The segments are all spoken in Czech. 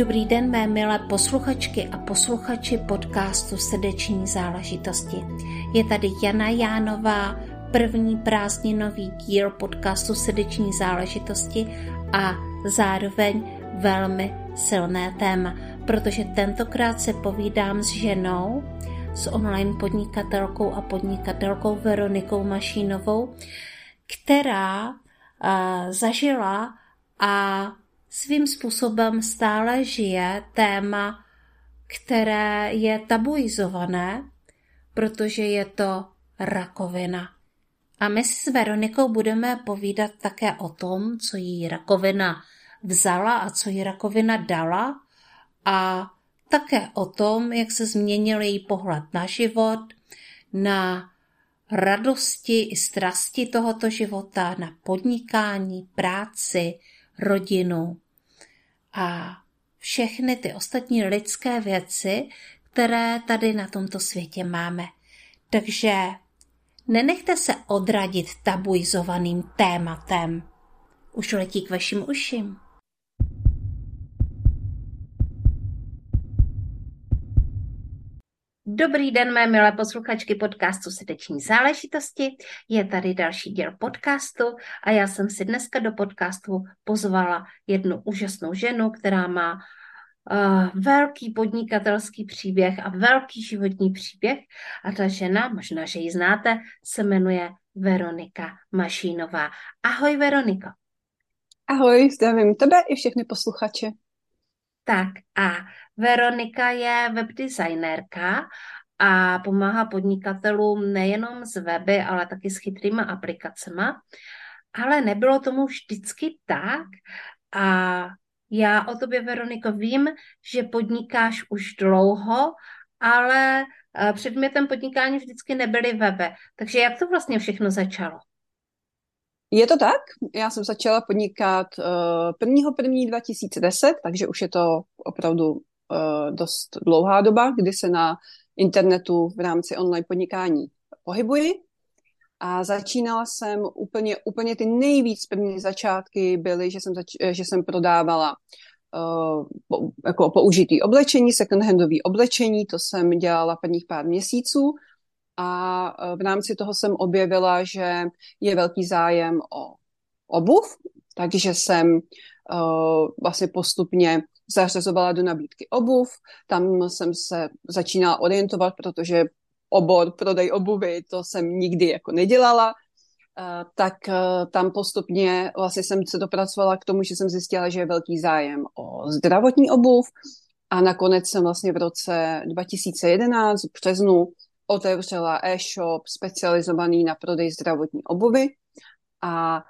Dobrý den, mé milé posluchačky a posluchači podcastu Srdeční záležitosti. Je tady Jana Jánová, první prázdninový díl podcastu Srdeční záležitosti a zároveň velmi silné téma, protože tentokrát se povídám s ženou, s online podnikatelkou a podnikatelkou Veronikou Mašínovou, která uh, zažila a svým způsobem stále žije téma, které je tabuizované, protože je to rakovina. A my s Veronikou budeme povídat také o tom, co jí rakovina vzala a co jí rakovina dala a také o tom, jak se změnil její pohled na život, na radosti i strasti tohoto života, na podnikání, práci, rodinu a všechny ty ostatní lidské věci, které tady na tomto světě máme. Takže nenechte se odradit tabuizovaným tématem. Už letí k vašim uším. Dobrý den, mé milé posluchačky podcastu Srdeční záležitosti. Je tady další díl podcastu a já jsem si dneska do podcastu pozvala jednu úžasnou ženu, která má uh, velký podnikatelský příběh a velký životní příběh. A ta žena, možná, že ji znáte, se jmenuje Veronika Mašínová. Ahoj, Veroniko. Ahoj, zdravím tebe i všechny posluchače. Tak a Veronika je webdesignérka a pomáhá podnikatelům nejenom s weby, ale taky s chytrýma aplikacemi. Ale nebylo tomu vždycky tak a já o tobě, Veroniko, vím, že podnikáš už dlouho, ale eh, předmětem podnikání vždycky nebyly weby. Takže jak to vlastně všechno začalo? Je to tak? Já jsem začala podnikat uh, 1.1.2010, 2010, takže už je to opravdu uh, dost dlouhá doba, kdy se na internetu v rámci online podnikání pohybuji. A začínala jsem úplně, úplně ty nejvíc první začátky byly, že jsem, zač, že jsem prodávala uh, po, jako použitý oblečení, second-handový oblečení, to jsem dělala prvních pár měsíců a e, v rámci toho jsem objevila, že je velký zájem o obuv, takže jsem uh, vlastně postupně zařazovala do nabídky obuv. Tam jsem se začínala orientovat, protože obor prodej obuvy, to jsem nikdy jako nedělala. Uh, tak tam postupně vlastně jsem se dopracovala k tomu, že jsem zjistila, že je velký zájem o zdravotní obuv a nakonec jsem vlastně v roce 2011 v březnu otevřela e-shop specializovaný na prodej zdravotní obuvy a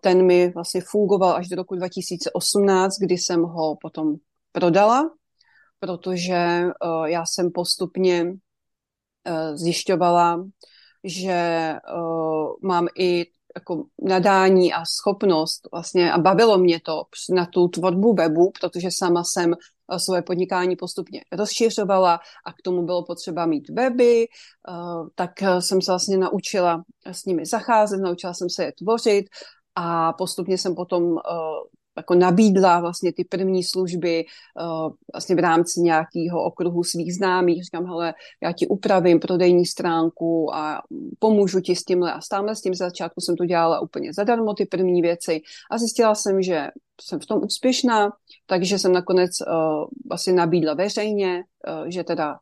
ten mi vlastně fungoval až do roku 2018, kdy jsem ho potom prodala, protože uh, já jsem postupně uh, zjišťovala, že uh, mám i jako nadání a schopnost vlastně a bavilo mě to na tu tvorbu webu, protože sama jsem svoje podnikání postupně rozšiřovala a k tomu bylo potřeba mít weby, tak jsem se vlastně naučila s nimi zacházet, naučila jsem se je tvořit a postupně jsem potom jako nabídla vlastně ty první služby uh, vlastně v rámci nějakého okruhu svých známých. Říkám, hele, já ti upravím prodejní stránku a pomůžu ti s tímhle. A stále s tím z začátku jsem to dělala úplně zadarmo, ty první věci. A zjistila jsem, že jsem v tom úspěšná, takže jsem nakonec uh, vlastně nabídla veřejně, uh, že teda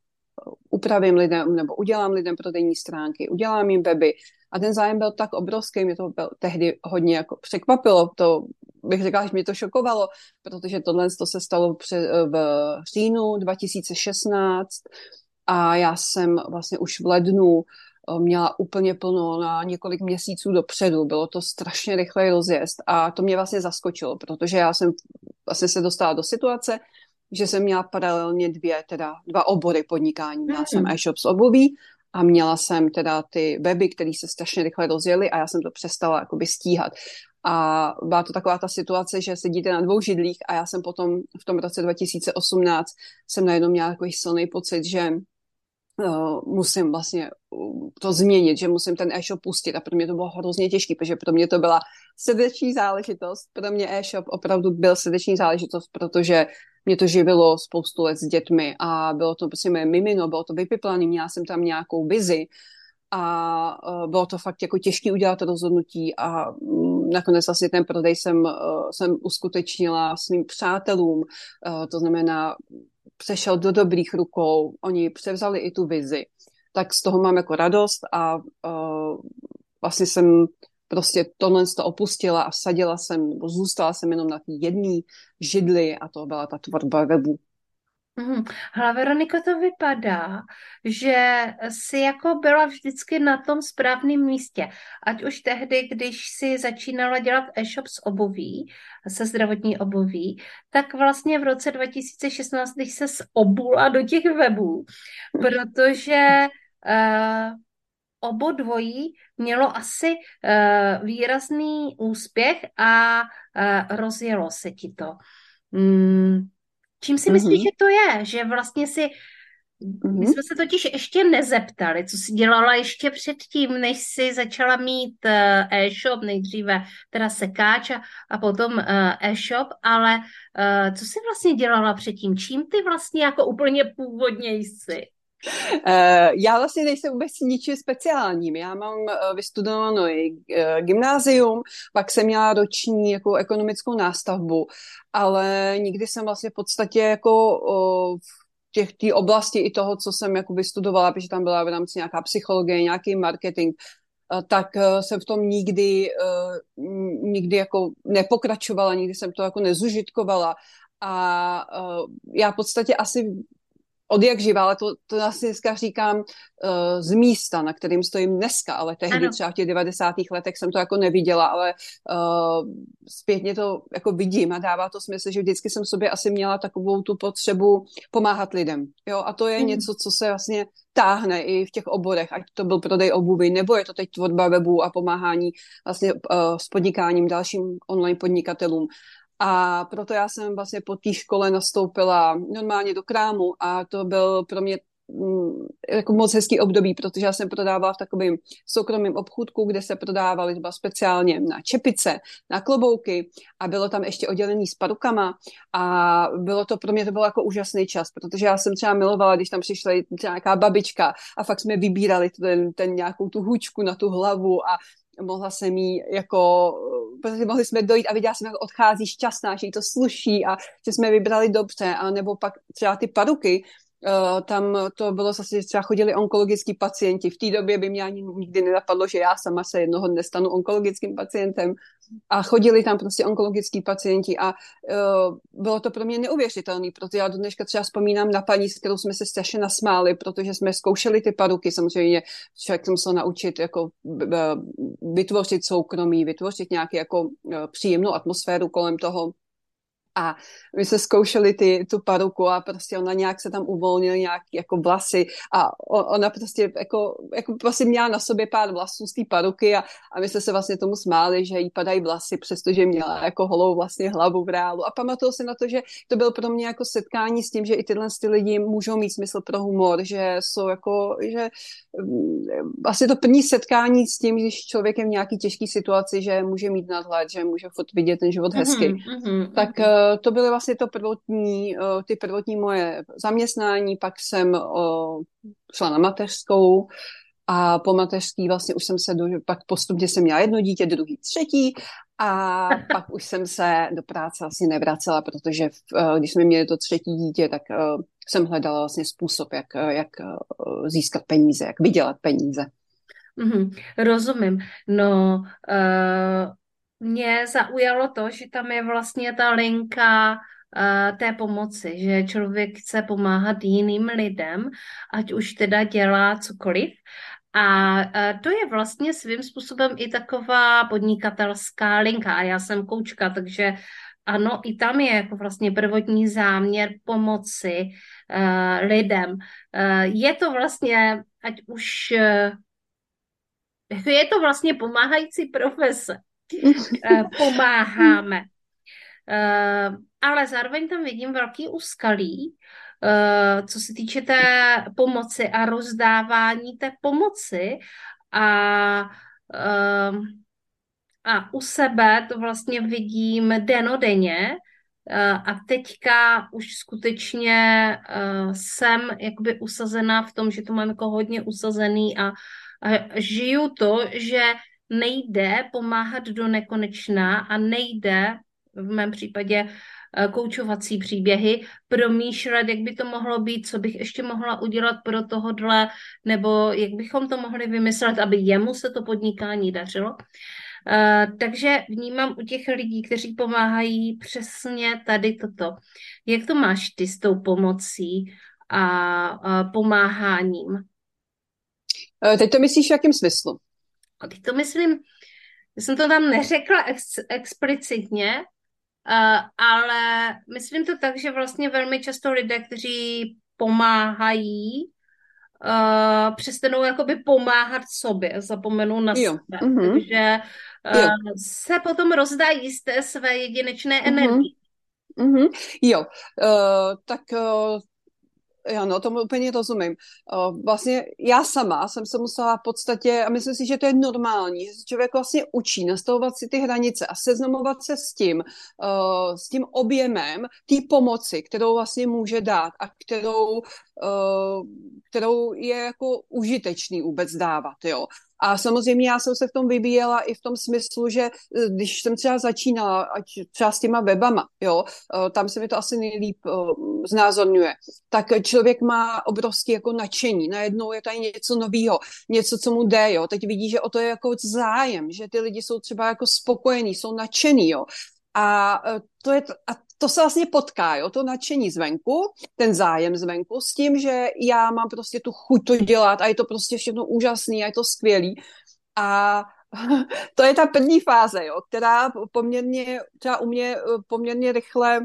upravím lidem nebo udělám lidem prodejní stránky, udělám jim weby a ten zájem byl tak obrovský, mě to byl tehdy hodně jako překvapilo, to bych řekla, že mě to šokovalo, protože tohle to se stalo před, v říjnu 2016 a já jsem vlastně už v lednu eh, měla úplně plno na několik měsíců dopředu. Bylo to strašně rychlý rozjezd a to mě vlastně zaskočilo, protože já jsem vlastně se dostala do situace, že jsem měla paralelně dvě, teda dva obory podnikání. Měla mm. jsem e-shop s obuví a měla jsem teda ty weby, které se strašně rychle rozjeli a já jsem to přestala jakoby stíhat. A byla to taková ta situace, že sedíte na dvou židlích a já jsem potom v tom roce 2018 jsem najednou měla takový silný pocit, že uh, musím vlastně uh, to změnit, že musím ten e-shop pustit a pro mě to bylo hrozně těžké, protože pro mě to byla srdeční záležitost, pro mě e-shop opravdu byl srdeční záležitost, protože mě to živilo spoustu let s dětmi a bylo to prostě mé mimino, bylo to vypiplané, měla jsem tam nějakou vizi a uh, bylo to fakt jako těžké udělat rozhodnutí a um, nakonec asi ten prodej jsem, uh, jsem uskutečnila svým přátelům, uh, to znamená přešel do dobrých rukou, oni převzali i tu vizi, tak z toho mám jako radost a vlastně jsem prostě tohle to opustila a vsadila jsem, nebo zůstala jsem jenom na té jedné židli a to byla ta tvorba webu. Mm. Hle, Veroniko, to vypadá, že jsi jako byla vždycky na tom správném místě. Ať už tehdy, když si začínala dělat e-shop s obuví, se zdravotní obuví, tak vlastně v roce 2016, když se obula do těch webů, protože uh, obo dvojí mělo asi uh, výrazný úspěch a uh, rozjelo se ti to. Mm, čím si myslíš, mm-hmm. že to je? Že vlastně si Mm-hmm. My jsme se totiž ještě nezeptali, co jsi dělala ještě předtím, než jsi začala mít uh, e-shop, nejdříve teda sekáč a, a potom e-shop, ale co jsi vlastně dělala předtím? Čím ty vlastně jako úplně původně jsi? Eh, já vlastně nejsem vůbec ničím speciálním. Já mám eh, vystudovanou i eh, gymnázium, pak jsem měla roční jako ekonomickou nástavbu, ale nikdy jsem vlastně v podstatě jako v těch té oblasti i toho, co jsem jako vystudovala, protože tam byla v rámci nějaká psychologie, nějaký marketing, tak jsem v tom nikdy, nikdy jako nepokračovala, nikdy jsem to jako nezužitkovala. A já v podstatě asi od jak živa, ale to, to asi dneska říkám uh, z místa, na kterým stojím dneska, ale tehdy ano. třeba v těch 90. letech jsem to jako neviděla, ale uh, zpětně to jako vidím a dává to smysl, že vždycky jsem v sobě asi měla takovou tu potřebu pomáhat lidem. Jo? A to je mm. něco, co se vlastně táhne i v těch oborech, ať to byl prodej obuvy, nebo je to teď tvorba webu a pomáhání vlastně uh, s podnikáním dalším online podnikatelům. A proto já jsem vlastně po té škole nastoupila normálně do krámu a to byl pro mě mm, jako moc hezký období, protože já jsem prodávala v takovém soukromém obchůdku, kde se prodávaly třeba speciálně na čepice, na klobouky a bylo tam ještě oddělený s parukama a bylo to pro mě to bylo jako úžasný čas, protože já jsem třeba milovala, když tam přišla nějaká babička a fakt jsme vybírali ten, ten nějakou tu hůčku na tu hlavu a mohla jsem jí jako, protože mohli jsme dojít a viděla jsem, jak odchází šťastná, že jí to sluší a že jsme vybrali dobře, a nebo pak třeba ty paruky, tam to bylo zase, třeba chodili onkologickí pacienti. V té době by mě ani nikdy nenapadlo, že já sama se jednoho dne stanu onkologickým pacientem. A chodili tam prostě onkologickí pacienti a uh, bylo to pro mě neuvěřitelné, protože já do dneška třeba vzpomínám na paní, s kterou jsme se strašně nasmáli, protože jsme zkoušeli ty paruky. Samozřejmě člověk se musel naučit jako vytvořit soukromí, vytvořit nějaký jako uh, příjemnou atmosféru kolem toho a my jsme zkoušeli ty, tu paruku a prostě ona nějak se tam uvolnil nějak jako vlasy a ona prostě jako, jako prostě měla na sobě pár vlasů z té paruky a, a my jsme se vlastně tomu smáli, že jí padají vlasy, přestože měla jako holou vlastně hlavu v reálu a pamatuju si na to, že to bylo pro mě jako setkání s tím, že i tyhle ty lidi můžou mít smysl pro humor, že jsou jako, že vlastně to první setkání s tím, když člověk je v nějaký těžké situaci, že může mít nadhled, že může fot vidět ten život hezky, mm-hmm, mm-hmm. tak mm-hmm. To byly vlastně to prvotní, uh, ty prvotní moje zaměstnání, pak jsem uh, šla na mateřskou a po mateřský vlastně už jsem se, do, pak postupně jsem měla jedno dítě, druhý, třetí a pak už jsem se do práce asi nevracela, protože v, když jsme měli to třetí dítě, tak jsem hledala vlastně způsob, jak, jak získat peníze, jak vydělat peníze. Mm-hmm, rozumím. No, uh, mě zaujalo to, že tam je vlastně ta linka uh, té pomoci, že člověk chce pomáhat jiným lidem, ať už teda dělá cokoliv. A uh, to je vlastně svým způsobem i taková podnikatelská linka. A já jsem koučka, takže ano, i tam je jako vlastně prvotní záměr pomoci uh, lidem. Je to vlastně, ať už uh, je to vlastně pomáhající profese. Uh, pomáháme. Uh, ale zároveň tam vidím velký úskalí, uh, co se týče té pomoci a rozdávání té pomoci a a u sebe to vlastně vidím denodenně, a teďka už skutečně jsem jakoby usazená v tom, že to mám jako hodně usazený a, a žiju to, že nejde pomáhat do nekonečna a nejde v mém případě Eh, koučovací příběhy, promýšlet, jak by to mohlo být, co bych ještě mohla udělat pro tohodle, nebo jak bychom to mohli vymyslet, aby jemu se to podnikání dařilo. Uh, takže vnímám u těch lidí, kteří pomáhají přesně tady toto. Jak to máš ty s tou pomocí a, a pomáháním? Eh, teď to myslíš v jakém smyslu? A teď to myslím, já jsem to tam neřekla ex, explicitně, Uh, ale myslím to tak, že vlastně velmi často lidé, kteří pomáhají, uh, přestanou jakoby pomáhat sobě, zapomenou na jo. sebe. Mm-hmm. Takže uh, jo. se potom rozdají z té své jedinečné mm-hmm. energie. Mm-hmm. Jo, uh, tak uh, ano, tomu úplně rozumím. Vlastně já sama jsem se musela v podstatě, a myslím si, že to je normální, že se člověk vlastně učí nastavovat si ty hranice a seznamovat se s tím, s tím objemem té pomoci, kterou vlastně může dát a kterou, kterou je jako užitečný vůbec dávat, jo. A samozřejmě já jsem se v tom vybíjela i v tom smyslu, že eh, když jsem třeba začínala, ať třeba s těma webama, jo, eh, tam se mi to asi nejlíp eh, znázorňuje, tak člověk má obrovský jako nadšení. Najednou je tady něco nového, něco, co mu jde, jo. Teď vidí, že o to je jako zájem, že ty lidi jsou třeba jako spokojení, jsou nadšení, jo. A to je, a to se vlastně potká, jo, to nadšení zvenku, ten zájem zvenku s tím, že já mám prostě tu chuť to dělat a je to prostě všechno úžasný a je to skvělý. A to je ta první fáze, jo, která poměrně, třeba u mě eh, poměrně rychle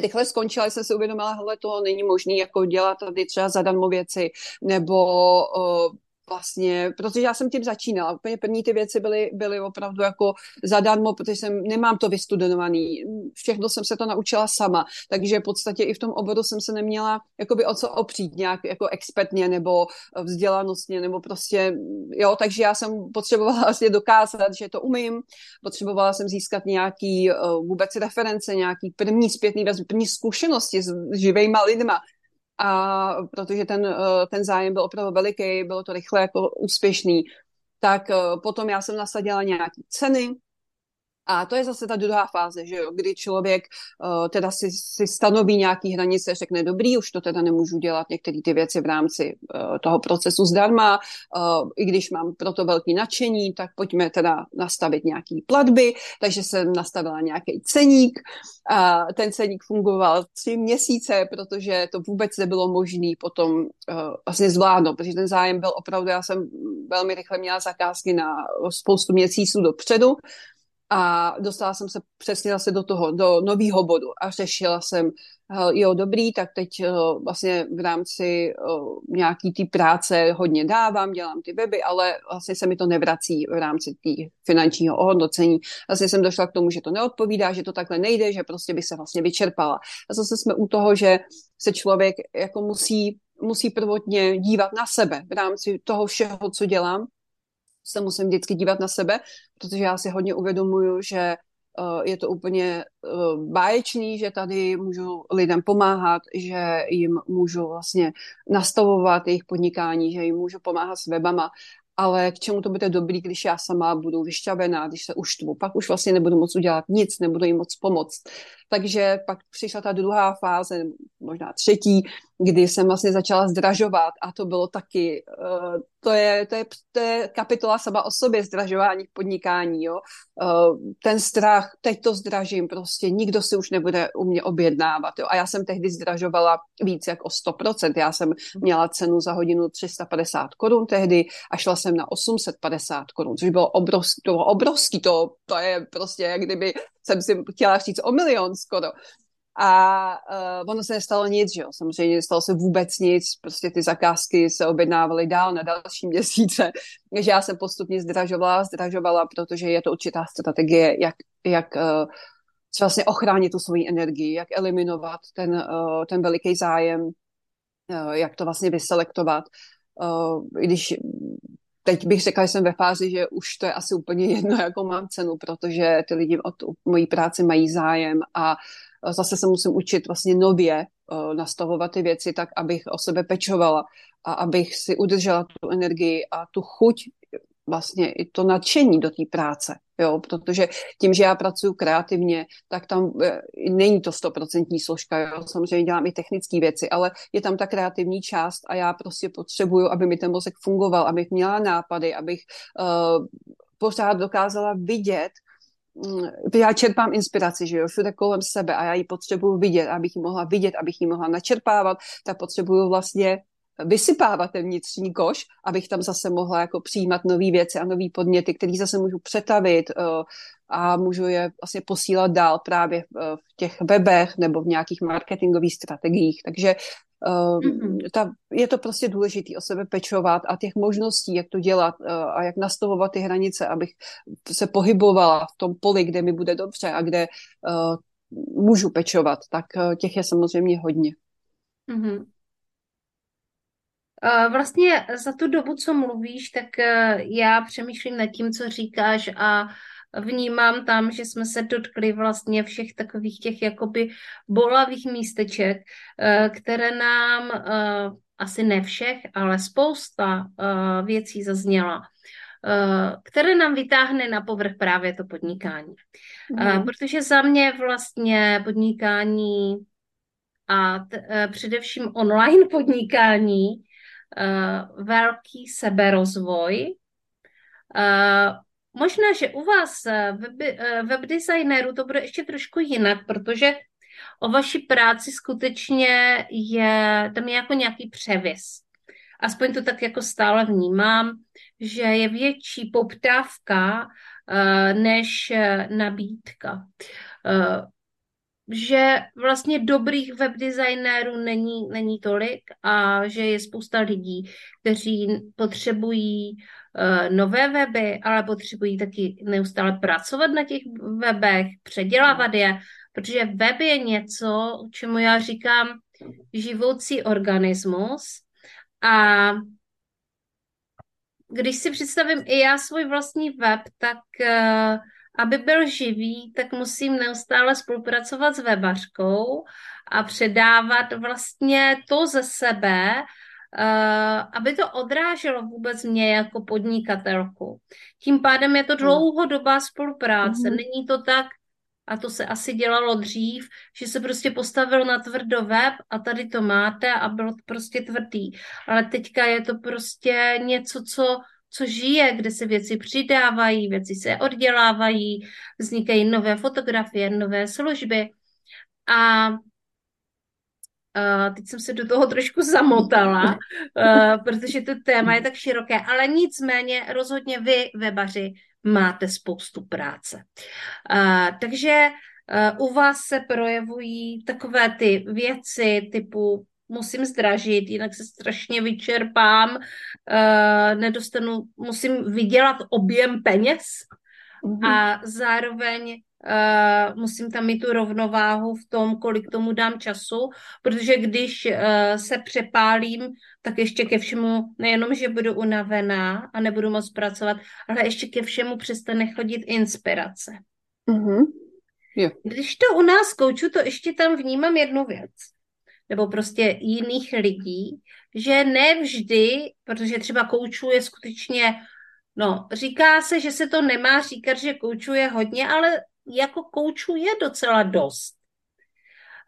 rychle skončila, jsem si uvědomila, hele, to není možné jako dělat tady třeba zadarmo věci, nebo uh, vlastně, protože já jsem tím začínala. Úplně první ty věci byly, byly opravdu jako zadarmo, protože jsem, nemám to vystudovaný. Všechno jsem se to naučila sama, takže v podstatě i v tom oboru jsem se neměla jakoby o co opřít nějak jako expertně nebo vzdělanostně, nebo prostě, jo, takže já jsem potřebovala vlastně dokázat, že to umím, potřebovala jsem získat nějaký uh, vůbec reference, nějaký první zpětný vazby, první zkušenosti s živejma lidma, a protože ten, eh, ten zájem byl opravdu veliký, bylo to rychle jako úspěšný, tak eh, potom já jsem nasadila nějaké ceny, a to je zase ta druhá fáze, že jo, kdy člověk uh, teda si, si stanoví nějaký hranice, řekne dobrý, už to teda nemůžu dělat některé ty věci v rámci uh, toho procesu zdarma, uh, i když mám proto velký nadšení, tak pojďme teda nastavit nějaký platby, takže jsem nastavila nějaký ceník a ten ceník fungoval tři měsíce, protože to vůbec nebylo možné potom uh, vlastně zvládnout, protože ten zájem byl opravdu, já jsem velmi rychle měla zakázky na spoustu měsíců dopředu, a dostala jsem se přesně zase do toho, do nového bodu a řešila jsem, jo, dobrý, tak teď vlastně v rámci nějaký té práce hodně dávám, dělám ty weby, ale vlastně se mi to nevrací v rámci té finančního ohodnocení. Vlastně jsem došla k tomu, že to neodpovídá, že to takhle nejde, že prostě by se vlastně vyčerpala. A zase jsme u toho, že se člověk jako musí musí prvotně dívat na sebe v rámci toho všeho, co dělám se musím vždycky dívat na sebe, protože já si hodně uvědomuju, že uh, je to úplně uh, báječný, že tady můžu lidem pomáhat, že jim můžu vlastně nastavovat jejich podnikání, že jim můžu pomáhat s webama ale k čemu to bude dobrý, když já sama budu vyšťavená, když se uštvu, pak už vlastně nebudu moc udělat nic, nebudu jim moc pomoct. Takže pak přišla ta druhá fáze, možná třetí, kdy jsem vlastně začala zdražovat a to bylo taky, uh, to, je, to, je, to je kapitola sama o sobě, zdražování v podnikání, jo. Uh, ten strach, teď to zdražím, prostě nikdo si už nebude u mě objednávat, jo. A já jsem tehdy zdražovala víc jak o 100%, já jsem měla cenu za hodinu 350 korun tehdy a šla jsem na 850 korun, což bylo obrovský, to bylo obrovský, to, to je prostě, jak kdyby jsem si chtěla říct o milion skoro. A uh, ono se nestalo nic, že jo, samozřejmě nestalo se vůbec nic, prostě ty zakázky se objednávaly dál na další měsíce, takže já jsem postupně zdražovala, zdražovala, protože je to určitá strategie, jak, jak uh, vlastně ochránit tu svoji energii, jak eliminovat ten, uh, ten veliký zájem, uh, jak to vlastně vyselektovat. Uh, když teď bych řekla, že jsem ve fázi, že už to je asi úplně jedno, jakou mám cenu, protože ty lidi o tu mojí práci mají zájem a zase se musím učit vlastně nově uh, nastavovat ty věci tak, abych o sebe pečovala a abych si udržela tu energii a tu chuť vlastně i to nadšení do té práce, jo, protože tím, že já pracuji kreativně, tak tam e, není to stoprocentní složka, jo, samozřejmě dělám i technické věci, ale je tam ta kreativní část a já prostě potřebuju, aby mi ten mozek fungoval, abych měla nápady, abych uh, pořád dokázala vidět, mm, já čerpám inspiraci, že jo, všude kolem sebe a já ji potřebuju vidět, abych ji mohla vidět, abych ji mohla načerpávat, tak potřebuju vlastně vysypávat ten vnitřní koš, abych tam zase mohla jako přijímat nové věci a nové podněty, které zase můžu přetavit uh, a můžu je vlastně posílat dál právě uh, v těch webech nebo v nějakých marketingových strategiích. Takže mm-hmm. ta, je to prostě důležité o sebe pečovat a těch možností, jak to dělat a jak nastavovat ty hranice, abych se pohybovala v tom poli, kde mi bude dobře a kde můžu pečovat, tak těch je samozřejmě hodně. Mm-hmm. Vlastně za tu dobu, co mluvíš, tak e, já přemýšlím nad tím, co říkáš a vnímám tam, že jsme se dotkli vlastně všech takových těch jakoby bolavých místeček, e, které nám, asi ne všech, ale spousta věcí zazněla které nám vytáhne na povrch právě to podnikání. Mm. Protože za mě vlastně podnikání a t- především online podnikání uh, velký seberozvoj. Uh, možná, že u vás eh, web, webdesignerů to bude ještě trošku jinak, protože o vaší práci skutečně je, tam je jako nějaký převis. Aspoň to tak jako stále vnímám, že je větší poptávka uh, než nabídka. Uh, že vlastně dobrých webdesignérů není, není tolik a že je spousta lidí, kteří potřebují uh, nové weby, ale potřebují taky neustále pracovat na těch webech, předělávat je, protože web je něco, čemu já říkám živoucí organismus. A když si představím i já svůj vlastní web, tak uh, aby byl živý, tak musím neustále spolupracovat s webařkou a předávat vlastně to ze sebe, uh, aby to odráželo vůbec mě jako podnikatelku. Tím pádem je to dlouhodobá spolupráce. Mm. Není to tak, a to se asi dělalo dřív, že se prostě postavil na tvrdo web a tady to máte a bylo to prostě tvrdý. Ale teďka je to prostě něco, co co žije, kde se věci přidávají, věci se oddělávají, vznikají nové fotografie, nové služby. A Uh, teď jsem se do toho trošku zamotala, uh, protože to téma je tak široké, ale nicméně rozhodně vy, webaři, máte spoustu práce. Uh, takže uh, u vás se projevují takové ty věci typu musím zdražit, jinak se strašně vyčerpám, uh, nedostanu, musím vydělat objem peněz a zároveň uh, musím tam mít tu rovnováhu v tom, kolik tomu dám času, protože když uh, se přepálím, tak ještě ke všemu, nejenom, že budu unavená a nebudu moc pracovat, ale ještě ke všemu přestane chodit inspirace. Mm-hmm. Když to u nás kouču, to ještě tam vnímám jednu věc nebo prostě jiných lidí, že nevždy, protože třeba koučuje skutečně, no, říká se, že se to nemá říkat, že koučuje hodně, ale jako koučuje docela dost.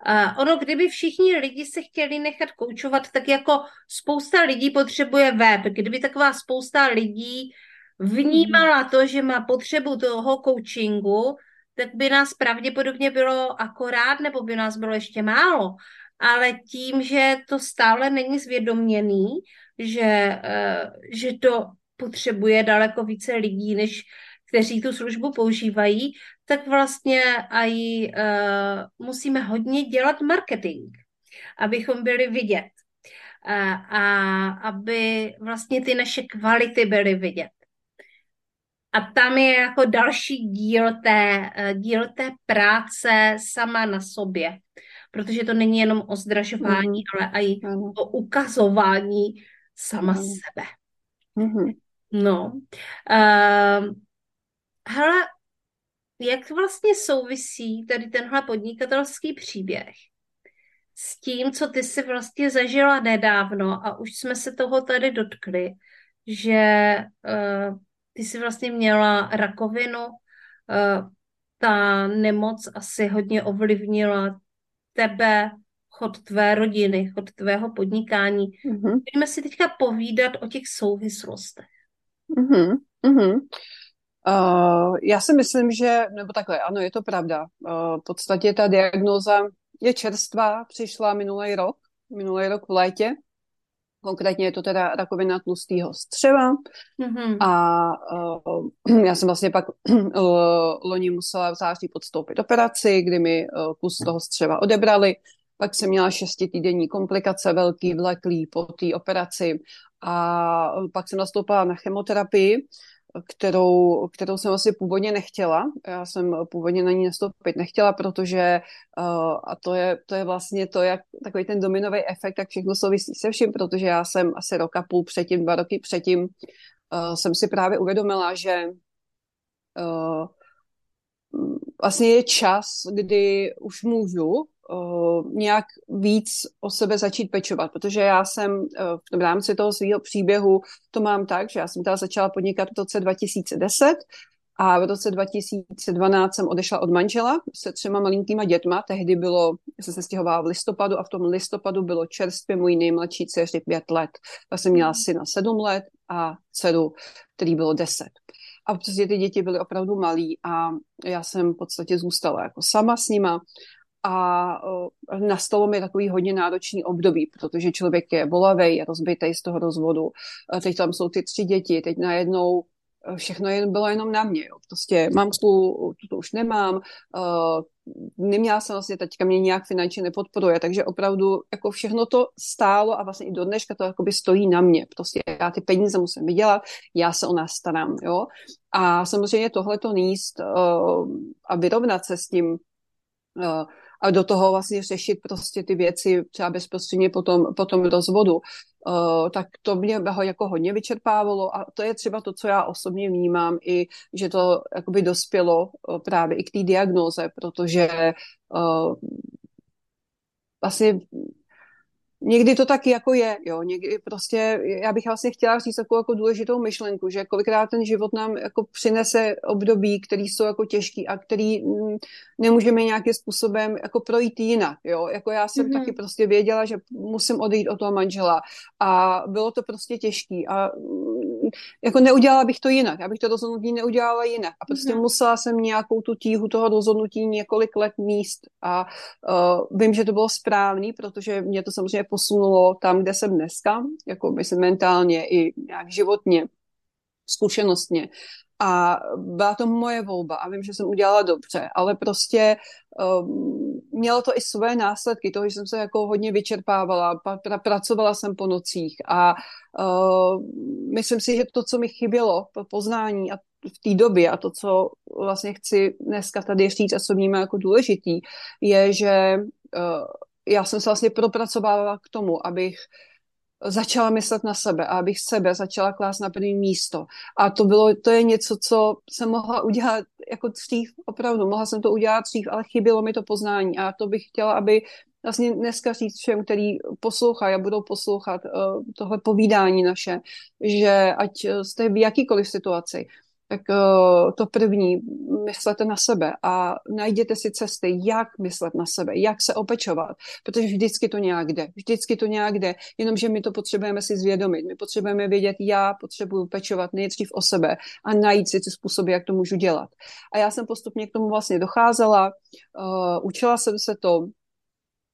A ono, kdyby všichni lidi se chtěli nechat koučovat, tak jako spousta lidí potřebuje web. Kdyby taková spousta lidí vnímala to, že má potřebu toho coachingu, tak by nás pravděpodobně bylo akorát, nebo by nás bylo ještě málo ale tím, že to stále není zvědoměný, že, eh, že to potřebuje daleko více lidí, než kteří tu službu používají, tak vlastně i uh, musíme hodně dělat marketing, abychom byli vidět a, a aby vlastně ty naše kvality byly vidět. A tam je jako další díl té, eh, díl té práce sama na sobě protože to není jenom o zdražování, mm. ale i o ukazování sama mm. sebe. Mm-hmm. No. Uh, hele, jak vlastně souvisí tady tenhle podnikatelský příběh s tím, co ty si vlastně zažila nedávno a už jsme se toho tady dotkli, že uh, ty jsi vlastně měla rakovinu, uh, ta nemoc asi hodně ovlivnila tebe, chod tvé rodiny, chod tvého podnikání. Mm-hmm. Pojďme si teďka povídat o těch souvislostech. Mm-hmm. Mm-hmm. Uh, já si myslím, že, nebo takhle, ano, je to pravda. Uh, v podstatě ta diagnóza je čerstvá, přišla minulý rok, minulý rok v létě. Konkrétně je to teda rakovina tlustého střeva mm-hmm. a uh, já jsem vlastně pak uh, loni musela v září podstoupit operaci, kdy mi uh, kus toho střeva odebrali. Pak jsem měla šestitýdenní komplikace, velký vleklý po té operaci a pak jsem nastoupila na chemoterapii, kterou, kterou jsem asi původně nechtěla. Já jsem původně na ní nastoupit nechtěla, protože uh, a to je, to je vlastně to, jak takový ten dominový efekt, tak všechno souvisí se vším, protože já jsem asi roka půl předtím, dva roky předtím uh, jsem si právě uvědomila, že uh, vlastně je čas, kdy už můžu uh, nějak víc o sebe začít pečovat, protože já jsem uh, v rámci toho svého příběhu to mám tak, že já jsem teda začala podnikat v roce 2010 a v roce 2012 jsem odešla od manžela se třema malinkýma dětma. Tehdy bylo, jsem se stěhovala v listopadu a v tom listopadu bylo čerstvě můj nejmladší dceři pět let. Já jsem měla syna sedm let a dceru, který bylo deset. A prostě ty děti byly opravdu malí a já jsem v podstatě zůstala jako sama s nima a nastalo mi takový hodně náročný období, protože člověk je bolavý, je rozbitý z toho rozvodu. Teď tam jsou ty tři děti, teď najednou e, všechno jen, bylo jenom na mě. Jo. Prostě mamku, to už nemám, uh, neměla jsem vlastně, teďka mě nějak finančně nepodporuje, takže opravdu jako všechno to stálo a vlastně i do dneška to jakoby stojí na mě. Prostě já ty peníze musím vydělat, já se o nás starám, jo. A samozřejmě tohle to níst uh, a vyrovnat se s tím uh, a do toho vlastně řešit prostě ty věci třeba bezprostředně po tom, po tom rozvodu, uh, tak to mě ho jako hodně vyčerpávalo a to je třeba to, co já osobně vnímám i, že to jakoby dospělo uh, právě i k té diagnóze, protože uh, vlastně Někdy to taky jako je, jo, někdy prostě, já bych vlastně chtěla říct takovou jako důležitou myšlenku, že kolikrát ten život nám jako přinese období, které jsou jako těžký a který mm, nemůžeme nějakým způsobem jako projít jinak, jo, jako já jsem mm-hmm. taky prostě věděla, že musím odejít od toho manžela a bylo to prostě těžký a mm, jako neudělala bych to jinak, já bych to rozhodnutí neudělala jinak a prostě mm-hmm. musela jsem nějakou tu tíhu toho rozhodnutí několik let míst a uh, vím, že to bylo správný, protože mě to samozřejmě posunulo tam, kde jsem dneska, jako myslím mentálně i nějak životně, zkušenostně. A byla to moje volba a vím, že jsem udělala dobře, ale prostě um, mělo to i své následky, toho, že jsem se jako hodně vyčerpávala, pra, pracovala jsem po nocích a uh, myslím si, že to, co mi chybělo, to poznání a v té době a to, co vlastně chci dneska tady říct a co vnímám jako důležitý, je, že uh, já jsem se vlastně propracovala k tomu, abych začala myslet na sebe a abych sebe začala klást na první místo. A to bylo, to je něco, co jsem mohla udělat jako dřív, opravdu, mohla jsem to udělat dřív, ale chybělo mi to poznání a to bych chtěla, aby vlastně dneska říct všem, který poslouchají a budou poslouchat uh, tohle povídání naše, že ať jste v jakýkoliv situaci, tak uh, to první, myslete na sebe a najděte si cesty, jak myslet na sebe, jak se opečovat, protože vždycky to nějak jde, vždycky to nějak jde, jenomže my to potřebujeme si zvědomit, my potřebujeme vědět, já potřebuju pečovat nejdřív o sebe a najít si ty způsoby, jak to můžu dělat. A já jsem postupně k tomu vlastně docházela, uh, učila jsem se to,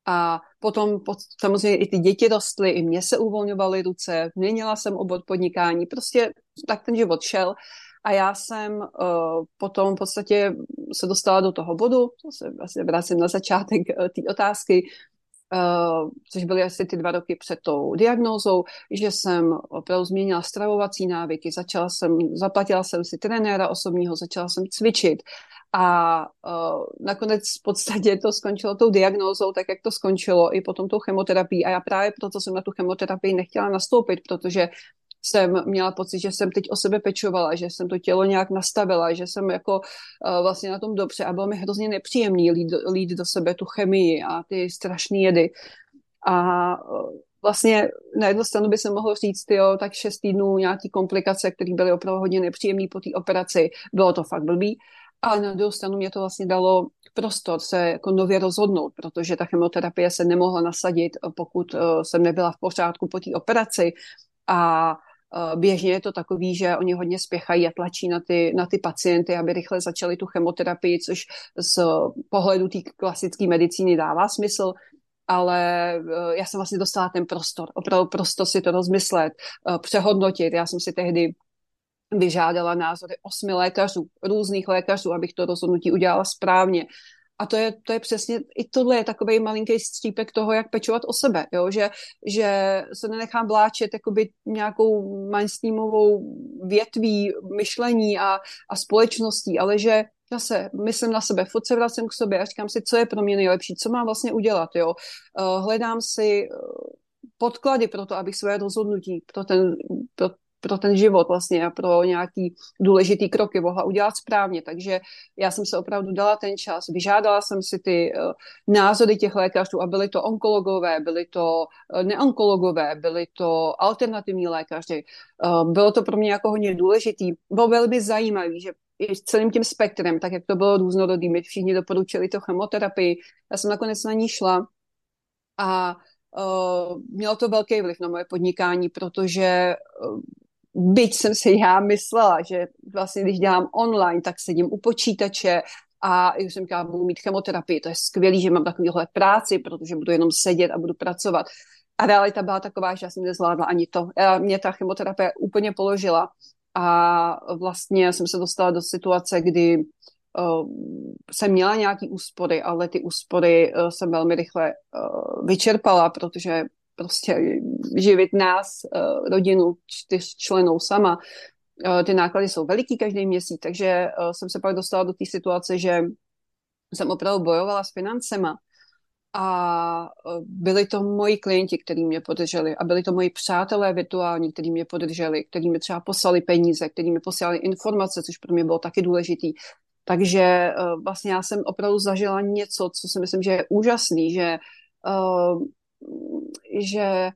a potom samozřejmě i ty děti rostly, i mě se uvolňovaly ruce, měnila jsem obod podnikání, prostě tak ten život šel a já jsem uh, potom v podstatě se dostala do toho bodu, to se vlastně vracím na začátek uh, té otázky, uh, což byly asi ty dva roky před tou diagnózou, že jsem opravdu změnila stravovací návyky, začala jsem, zaplatila jsem si trenéra osobního, začala jsem cvičit a uh, nakonec v podstatě to skončilo tou diagnózou, tak jak to skončilo, i potom tou chemoterapií. A já právě proto jsem na tu chemoterapii nechtěla nastoupit, protože jsem měla pocit, že jsem teď o sebe pečovala, že jsem to tělo nějak nastavila, že jsem jako uh, vlastně na tom dobře a bylo mi hrozně nepříjemný lít, lít do sebe tu chemii a ty strašné jedy. A uh, vlastně na jednu stranu by se mohlo říct, jo, tak šest týdnů nějaký komplikace, které byly opravdu hodně nepříjemné po té operaci, bylo to fakt blbý, ale na druhou stranu mě to vlastně dalo prostor se jako nově rozhodnout, protože ta chemoterapie se nemohla nasadit, pokud uh, jsem nebyla v pořádku po té operaci a běžně je to takový, že oni hodně spěchají a tlačí na ty, na ty pacienty, aby rychle začali tu chemoterapii, což z pohledu té klasické medicíny dává smysl, ale uh, já jsem vlastně dostala ten prostor, opravdu prostor si to rozmyslet, přehodnotit. Já jsem si tehdy vyžádala názory osmi lékařů, různých lékařů, abych to rozhodnutí udělala správně. A to je, to je přesně, i tohle je takový malinký střípek toho, jak pečovat o sebe, jo? Že, že se nenechám vláčet jakoby nějakou mainstreamovou větví myšlení a, a společností, ale že zase myslím na sebe, furt se vracím k sobě a říkám si, co je pro mě nejlepší, co mám vlastně udělat, jo. Uh, hledám si eh, podklady pro to, abych své rozhodnutí pro ten, pro pro ten život vlastně a pro nějaký důležitý kroky mohla udělat správně. Takže já jsem se opravdu dala ten čas, vyžádala jsem si ty uh, názory těch lékařů a byly to onkologové, byly to uh, neonkologové, byly to alternativní lékaři. Uh, bylo to pro mě jako hodně důležitý. Bylo velmi zajímavé, že celým tím spektrem, tak jak to bylo různorodý, my všichni doporučili to chemoterapii. Já jsem nakonec na ní šla a uh, mělo to velký vliv na moje podnikání, protože uh, byť jsem si já myslela, že vlastně když dělám online, tak sedím u počítače a už jsem říkala, budu mít chemoterapii, to je skvělý, že mám takovýhle práci, protože budu jenom sedět a budu pracovat. A realita byla taková, že já jsem nezvládla ani to. Mě ta chemoterapie úplně položila a vlastně jsem se dostala do situace, kdy uh, jsem měla nějaký úspory, ale ty úspory uh, jsem velmi rychle uh, vyčerpala, protože prostě živit nás, eh, rodinu čtyř členů sama, eh, ty náklady jsou veliký každý měsíc, takže eh, jsem se pak dostala do té situace, že jsem opravdu bojovala s financema a byli to moji klienti, kteří mě podrželi a byli to moji přátelé virtuální, kteří mě podrželi, kteří mi třeba poslali peníze, kteří mi posílali informace, což pro mě bylo taky důležitý. Takže vlastně já jsem opravdu zažila něco, co si myslím, že je úžasný, že že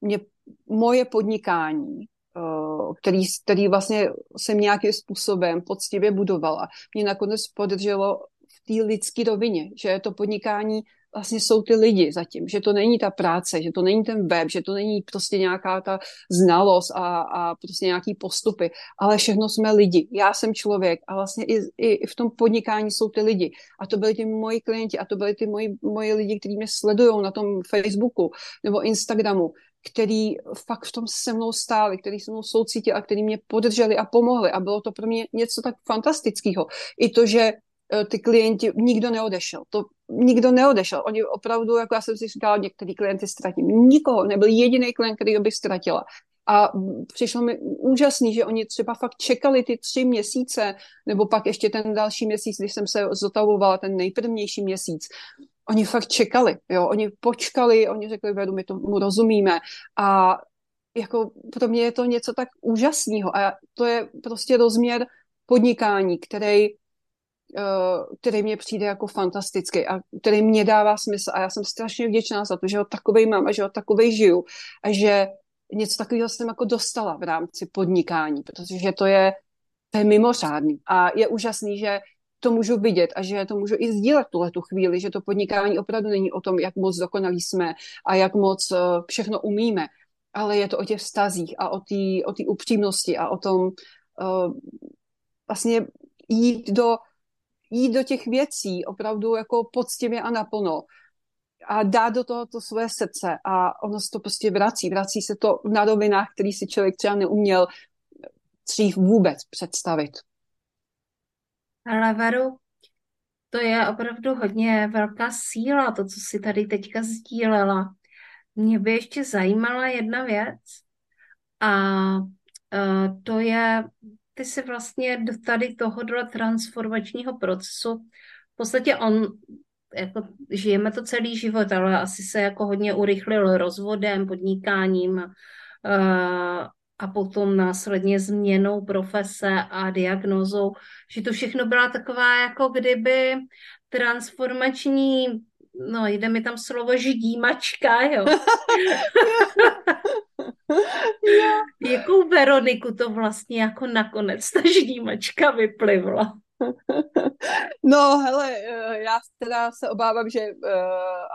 mě moje podnikání, eh, který, který vlastně jsem nějakým způsobem poctivě budovala, mě nakonec podrželo v té lidské rovině, že to podnikání vlastně jsou ty lidi zatím, že to není ta práce, že to není ten web, že to není prostě nějaká ta znalost a, a prostě nějaký postupy, ale všechno jsme lidi. Já jsem člověk a vlastně i, i v tom podnikání jsou ty lidi. A to byli ty moji klienti a to byli ty moji, moji lidi, kteří mě sledují na tom Facebooku nebo Instagramu, který fakt v tom se mnou stáli, který se mnou soucítili a který mě podrželi a pomohli. A bylo to pro mě něco tak fantastického. I to, že Eh, ty klienti, nikdo neodešel. To nikdo neodešel. Oni opravdu, jako já jsem si říkala, některý klienty ztratím. Nikoho, nebyl jediný klient, který bych ztratila. A přišlo mi úžasný, že oni třeba fakt čekali ty tři měsíce, nebo pak ještě ten další měsíc, když jsem se zotavovala, ten nejprvnější měsíc. Oni fakt čekali, jo, oni počkali, oni řekli, vedu, my tomu rozumíme. A jako pro mě je to něco tak úžasného a to je prostě rozměr podnikání, který který mě přijde jako fantastický a který mě dává smysl a já jsem strašně vděčná za to, že ho takovej mám a že ho takovej žiju a že něco takového jsem jako dostala v rámci podnikání, protože to je, to je mimořádný a je úžasný, že to můžu vidět a že to můžu i sdílet tuhle tu chvíli, že to podnikání opravdu není o tom, jak moc dokonalí jsme a jak moc eh, všechno umíme, ale je to o těch vztazích a o té o upřímnosti a o tom uh, vlastně jít do jít do těch věcí opravdu jako poctivě a naplno a dát do toho to svoje srdce a ono se to prostě vrací. Vrací se to na rovinách, který si člověk třeba neuměl dřív vůbec představit. Ale Varu, to je opravdu hodně velká síla, to, co si tady teďka sdílela. Mě by ještě zajímala jedna věc a uh, to je ty si vlastně do tady tohohle transformačního procesu, v podstatě on, jako žijeme to celý život, ale asi se jako hodně urychlil rozvodem, podnikáním, uh, a potom následně změnou profese a diagnózou, že to všechno byla taková jako kdyby transformační, no jde mi tam slovo ždímačka, jo. Jakou Veroniku to vlastně jako nakonec ta ždímačka vyplivla? No, hele, eh, já teda se obávám, že uh,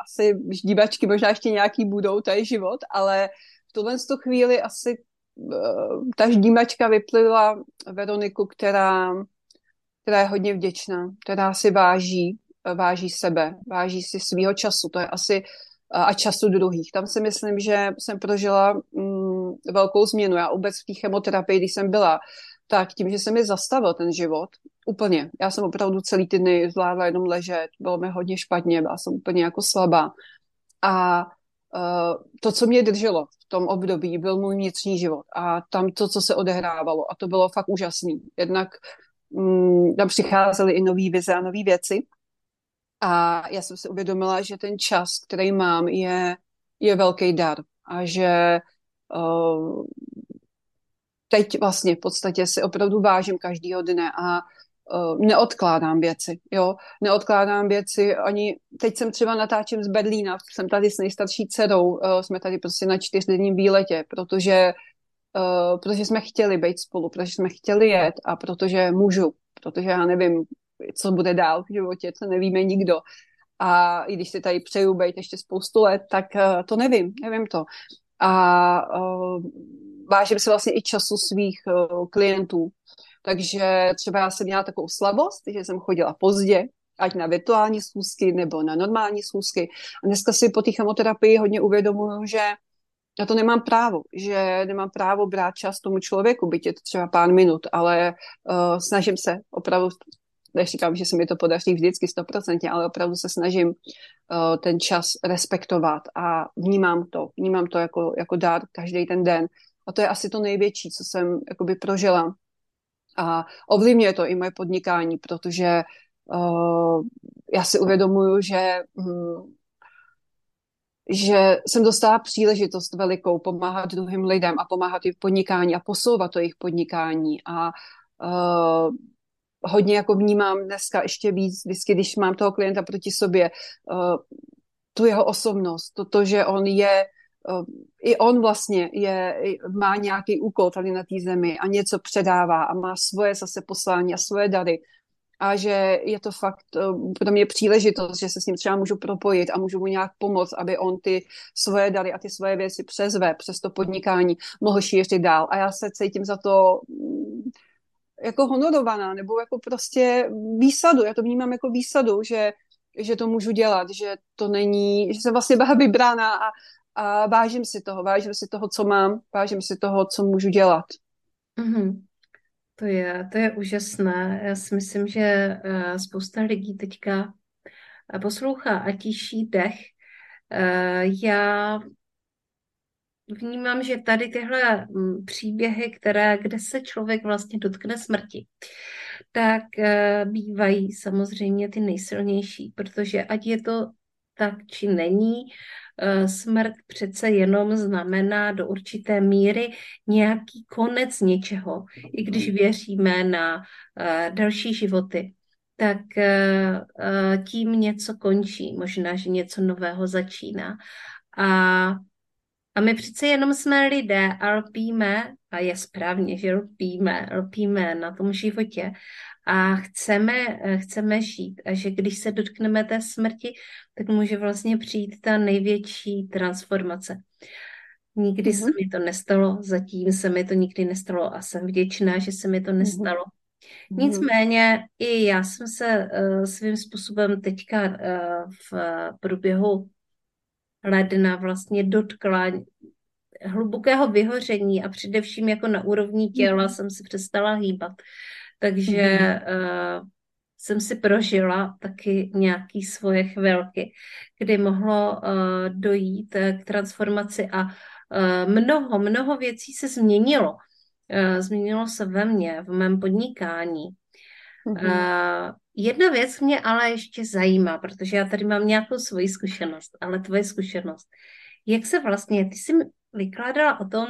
asi ždíbačky možná ještě nějaký budou, to je život, ale v tuhle chvíli asi uh, ta ždímačka vyplivla Veroniku, která, která je hodně vděčná, která si váží, váží sebe, váží si svýho času, to je asi a času druhých. Tam si myslím, že jsem prožila mm, velkou změnu. Já vůbec v té chemoterapii, když jsem byla, tak tím, že se mi zastavil ten život, úplně. Já jsem opravdu celý ty dny zvládla jenom ležet, bylo mi hodně špatně, byla jsem úplně jako slabá. A uh, to, co mě drželo v tom období, byl můj vnitřní život a tam to, co se odehrávalo a to bylo fakt úžasný. Jednak um, tam přicházely i nové vize a nové věci a já jsem si uvědomila, že ten čas, který mám, je, je velký dar a že uh, teď vlastně v podstatě si opravdu vážím každýho dne a uh, neodkládám věci, jo, neodkládám věci ani, teď jsem třeba natáčím z Berlína, jsem tady s nejstarší dcerou, uh, jsme tady prostě na čtyřdenním výletě, protože uh, protože jsme chtěli být spolu, protože jsme chtěli jet a protože můžu, protože já nevím, co bude dál v životě, co nevíme nikdo. A i když si tady přeju být ještě spoustu let, tak uh, to nevím, nevím to. A uh, vážím si vlastně i času svých uh, klientů. Takže třeba já jsem měla takovou slabost, že jsem chodila pozdě, ať na virtuální schůzky nebo na normální schůzky. A dneska si po té chemoterapii hodně uvědomuju, že já to nemám právo, že nemám právo brát čas tomu člověku, byť je to třeba pár minut, ale uh, snažím se opravdu neříkám, že se mi to podaří vždycky stoprocentně, ale opravdu se snažím uh, ten čas respektovat a vnímám to, vnímám to jako, jako dár každý ten den. A to je asi to největší, co jsem jakoby prožila. A ovlivňuje to i moje podnikání, protože uh, já si uvědomuju, že hm, že jsem dostala příležitost velikou pomáhat druhým lidem a pomáhat jejich podnikání a posouvat to jejich podnikání a uh, hodně jako vnímám dneska ještě víc, vždycky, když mám toho klienta proti sobě, uh, tu jeho osobnost, to, to že on je, uh, i on vlastně je, má nějaký úkol tady na té zemi a něco předává a má svoje zase poslání a svoje dary a že je to fakt uh, pro mě příležitost, že se s ním třeba můžu propojit a můžu mu nějak pomoct, aby on ty svoje dary a ty svoje věci přezve přes to podnikání mohl šířit dál. A já se cítím za to jako honorovaná, nebo jako prostě výsadu. Já to vnímám jako výsadu, že, že to můžu dělat, že to není, že jsem vlastně byla vybrána a, a vážím si toho, vážím si toho, co mám, vážím si toho, co můžu dělat. Mm-hmm. To je, to je úžasné. Já si myslím, že uh, spousta lidí teďka eh, poslouchá a tiší dech. Uh, já vnímám, že tady tyhle mm, příběhy, které, kde se člověk vlastně dotkne smrti, tak eh, bývají samozřejmě ty nejsilnější, protože ať je to tak, či není, eh, smrt přece jenom znamená do určité míry nějaký konec něčeho, i když věříme na eh, další životy tak tím něco končí, možná, že něco nového začíná. A a my přece jenom jsme lidé a lpíme, a je správně, že lpíme, lpíme na tom životě a chceme, chceme žít. A že když se dotkneme té smrti, tak může vlastně přijít ta největší transformace. Nikdy mm-hmm. se mi to nestalo, zatím se mi to nikdy nestalo a jsem vděčná, že se mi to mhm. nestalo. Mm-hmm. Nicméně i já jsem se uh, svým způsobem teďka uh, v průběhu ledna vlastně dotkla hlubokého vyhoření a především jako na úrovni těla mm. jsem si přestala hýbat. Takže mm. uh, jsem si prožila taky nějaký svoje chvilky, kdy mohlo uh, dojít k transformaci a uh, mnoho, mnoho věcí se změnilo. Uh, změnilo se ve mně, v mém podnikání. Mm-hmm. Uh, jedna věc mě ale ještě zajímá, protože já tady mám nějakou svoji zkušenost, ale tvoje zkušenost. Jak se vlastně, ty jsi vykládala o tom,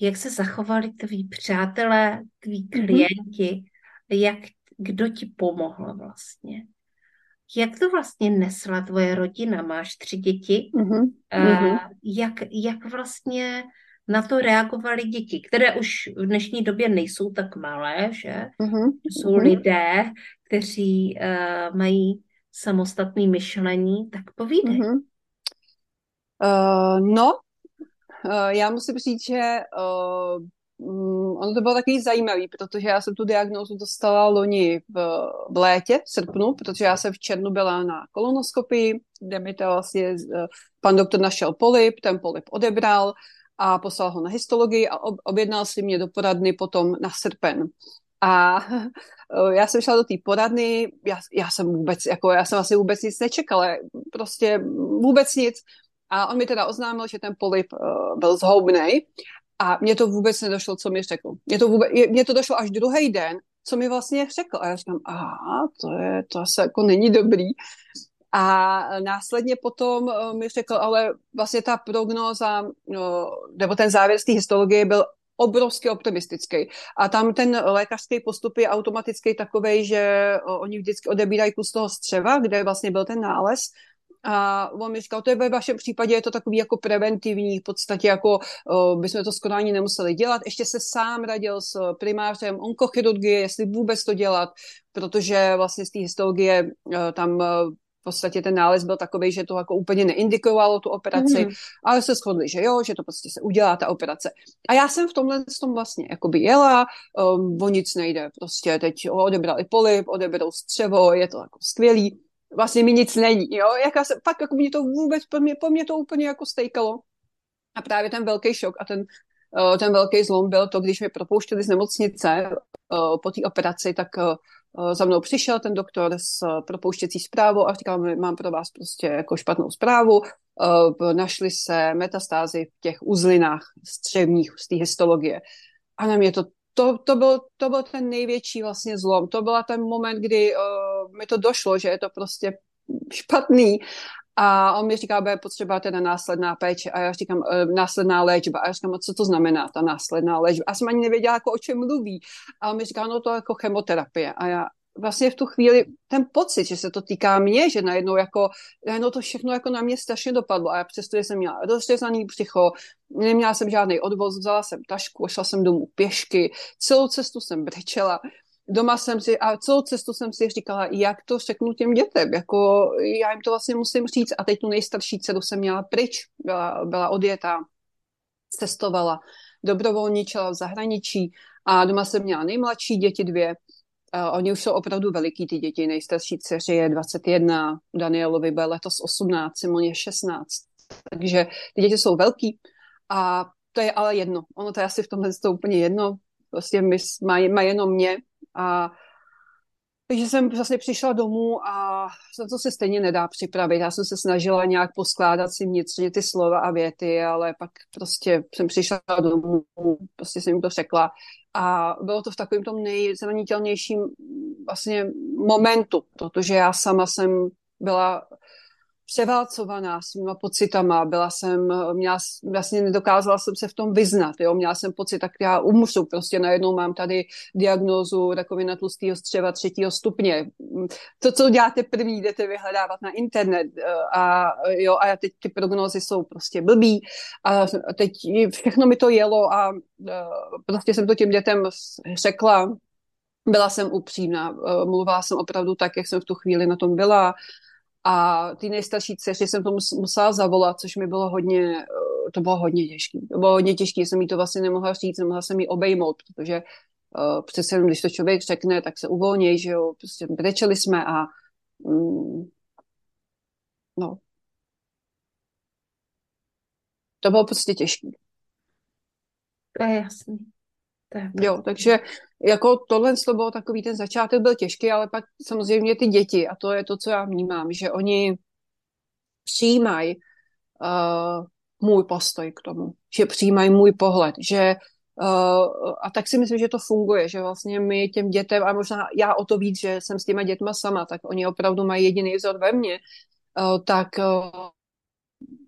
jak se zachovali tví přátelé, tví mhm. klienti, mm-hmm. jak, kdo ti pomohl vlastně? Jak to vlastně nesla tvoje rodina? Máš tři děti. Mm-hmm. Uh, jak, jak vlastně na to reagovaly děti, které už v dnešní době nejsou tak malé, že? Mm-hmm. Jsou mm-hmm. lidé, kteří uh, mají samostatné myšlení, tak povídej. Mm-hmm. Uh, no, já musím říct, že uh, um, ono to bylo takový zajímavý, protože já jsem tu diagnózu dostala loni v, v létě, v srpnu, protože já jsem v červnu byla na kolonoskopii, kde mi to vlastně uh, pan doktor našel polip, ten polip odebral a poslal ho na histologii a ob, objednal si mě do poradny potom na srpen. A já jsem šla do té poradny, já, já jsem vůbec, jako já jsem asi vůbec nic nečekala, prostě vůbec nic. A on mi teda oznámil, že ten polip uh, byl zhoubný a mně to vůbec nedošlo, co mi řekl. Mně to, vůbec, mně to došlo až druhý den, co mi vlastně řekl. A já říkám, aha, to, je, to asi jako není dobrý. A následně potom uh, mi řekl, ale vlastně ta prognóza, no, nebo ten závěr z té histologie byl obrovsky optimistický. A tam ten lékařský postup je automaticky takový, že uh, oni vždycky odebírají kus toho střeva, kde vlastně byl ten nález a on mi říkal, to je ve vašem případě je to takový jako preventivní, v podstatě jako uh, bychom to skoro ani nemuseli dělat. Ještě se sám radil s primářem onkochirurgie, jestli vůbec to dělat, protože vlastně z té histologie uh, tam uh, v podstatě ten nález byl takový, že to jako úplně neindikovalo tu operaci, mm. ale se shodli, že jo, že to prostě se udělá ta operace. A já jsem v tomhle tom vlastně jakoby jela, um, o nic nejde, prostě teď odebrali polip, odeberou střevo, je to jako skvělý vlastně mi nic není, jo, jaká se, pak jako mě to vůbec, po mě, po mě to úplně jako stejkalo. A právě ten velký šok a ten, uh, ten velký zlom byl to, když mi propouštěli z nemocnice uh, po té operaci, tak uh, za mnou přišel ten doktor s propouštěcí zprávou a říkal, mám pro vás prostě jako špatnou zprávu, našli se metastázy v těch uzlinách střevních z té histologie. A na mě to to, to, byl, to byl ten největší vlastně zlom. To byl ten moment, kdy uh, mi to došlo, že je to prostě špatný a on mi říká, bude potřeba teda následná péče a já říkám, uh, následná léčba. A já říkám, co to znamená ta následná léčba? A jsem ani nevěděla, jako o čem mluví. A on mi říká, no to jako chemoterapie. A já, vlastně v tu chvíli ten pocit, že se to týká mě, že najednou jako, najednou to všechno jako na mě strašně dopadlo a já přesto, jsem měla rozřezaný břicho, neměla jsem žádný odvoz, vzala jsem tašku, šla jsem domů pěšky, celou cestu jsem brečela, doma jsem si, a celou cestu jsem si říkala, jak to řeknu těm dětem, jako já jim to vlastně musím říct a teď tu nejstarší dceru jsem měla pryč, byla, byla odjetá, cestovala, dobrovolničila v zahraničí a doma jsem měla nejmladší děti dvě Uh, oni už jsou opravdu veliký, ty děti. Nejstarší dceři je 21, Danielovi bude letos 18, Simoně 16. Takže ty děti jsou velký a to je ale jedno. Ono to je asi v tomhle to úplně jedno. Prostě má, má jenom mě a takže jsem vlastně přišla domů a za to se stejně nedá připravit. Já jsem se snažila nějak poskládat si vnitřně ty slova a věty, ale pak prostě jsem přišla domů, prostě jsem jim to řekla a bylo to v takovém tom nejzranitelnějším vlastně momentu, protože já sama jsem byla převálcovaná svýma pocitama, byla jsem, měla, vlastně nedokázala jsem se v tom vyznat, jo, měla jsem pocit, tak já umřu, prostě najednou mám tady diagnózu rakovina tlustého střeva třetího stupně. To, co děláte první, jdete vyhledávat na internet a, jo, a teď ty prognózy jsou prostě blbý. A teď všechno mi to jelo a prostě jsem to těm dětem řekla, byla jsem upřímná, mluvila jsem opravdu tak, jak jsem v tu chvíli na tom byla, a ty nejstarší dceři jsem to musela zavolat, což mi bylo hodně, eh, to bylo hodně těžké. To bylo hodně těžké, jsem jí to vlastně nemohla říct, nemohla jsem jí obejmout, protože uh, přece jenom, když to člověk řekne, tak se uvolní, že jo, prostě brečeli jsme a mm, no. To bylo prostě těžké. To je jasný. Jo, takže jako tohle bylo takový, ten začátek byl těžký, ale pak samozřejmě ty děti, a to je to, co já vnímám, že oni přijímají uh, můj postoj k tomu, že přijímají můj pohled, že uh, a tak si myslím, že to funguje, že vlastně my těm dětem, a možná já o to víc, že jsem s těma dětma sama, tak oni opravdu mají jediný vzor ve mně, uh, tak uh,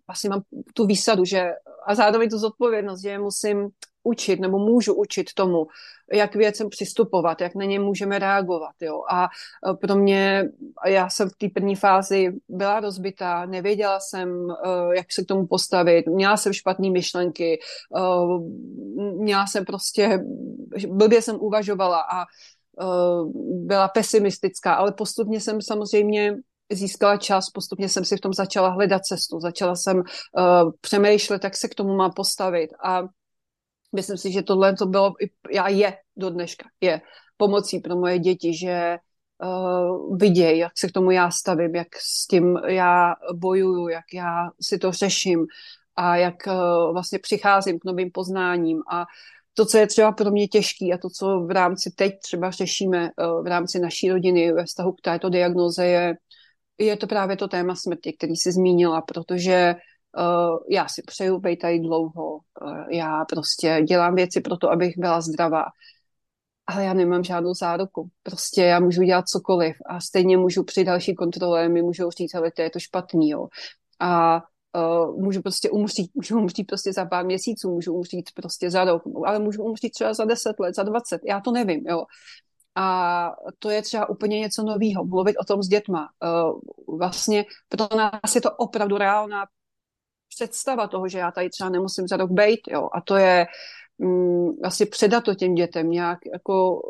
vlastně mám tu výsadu, že a zároveň tu zodpovědnost, že musím učit nebo můžu učit tomu, jak věcem přistupovat, jak na ně můžeme reagovat. Jo. A e, pro mě, já jsem v té první fázi byla rozbitá, nevěděla jsem, e, jak se k tomu postavit, měla jsem špatné myšlenky, e, měla jsem prostě, blbě jsem uvažovala a byla pesimistická, ale postupně jsem samozřejmě získala čas, postupně jsem si v tom začala hledat cestu, začala jsem uh, přemýšlet, jak se k tomu má postavit a myslím si, že tohle to bylo, já je do dneška, je pomocí pro moje děti, že uh, vidějí, jak se k tomu já stavím, jak s tím já bojuju, jak já si to řeším a jak uh, vlastně přicházím k novým poznáním. A to, co je třeba pro mě těžký a to, co v rámci teď třeba řešíme uh, v rámci naší rodiny ve vztahu k této diagnoze je je to právě to téma smrti, který jsi zmínila, protože uh, já si přeju být tady dlouho, uh, já prostě dělám věci pro to, abych byla zdravá, ale já nemám žádnou záruku. Prostě já můžu dělat cokoliv a stejně můžu při další kontrole mi můžou říct, ale to je to špatný, jo. A uh, můžu prostě umřít, můžu umřít prostě za pár měsíců, můžu umřít prostě za rok, ale můžu umřít třeba za deset let, za dvacet, já to nevím, jo. A to je třeba úplně něco nového, mluvit o tom s dětma. Uh, vlastně pro nás je to opravdu reálná představa toho, že já tady třeba nemusím za rok bejt, jo. A to je um, vlastně předat to těm dětem nějak, jako,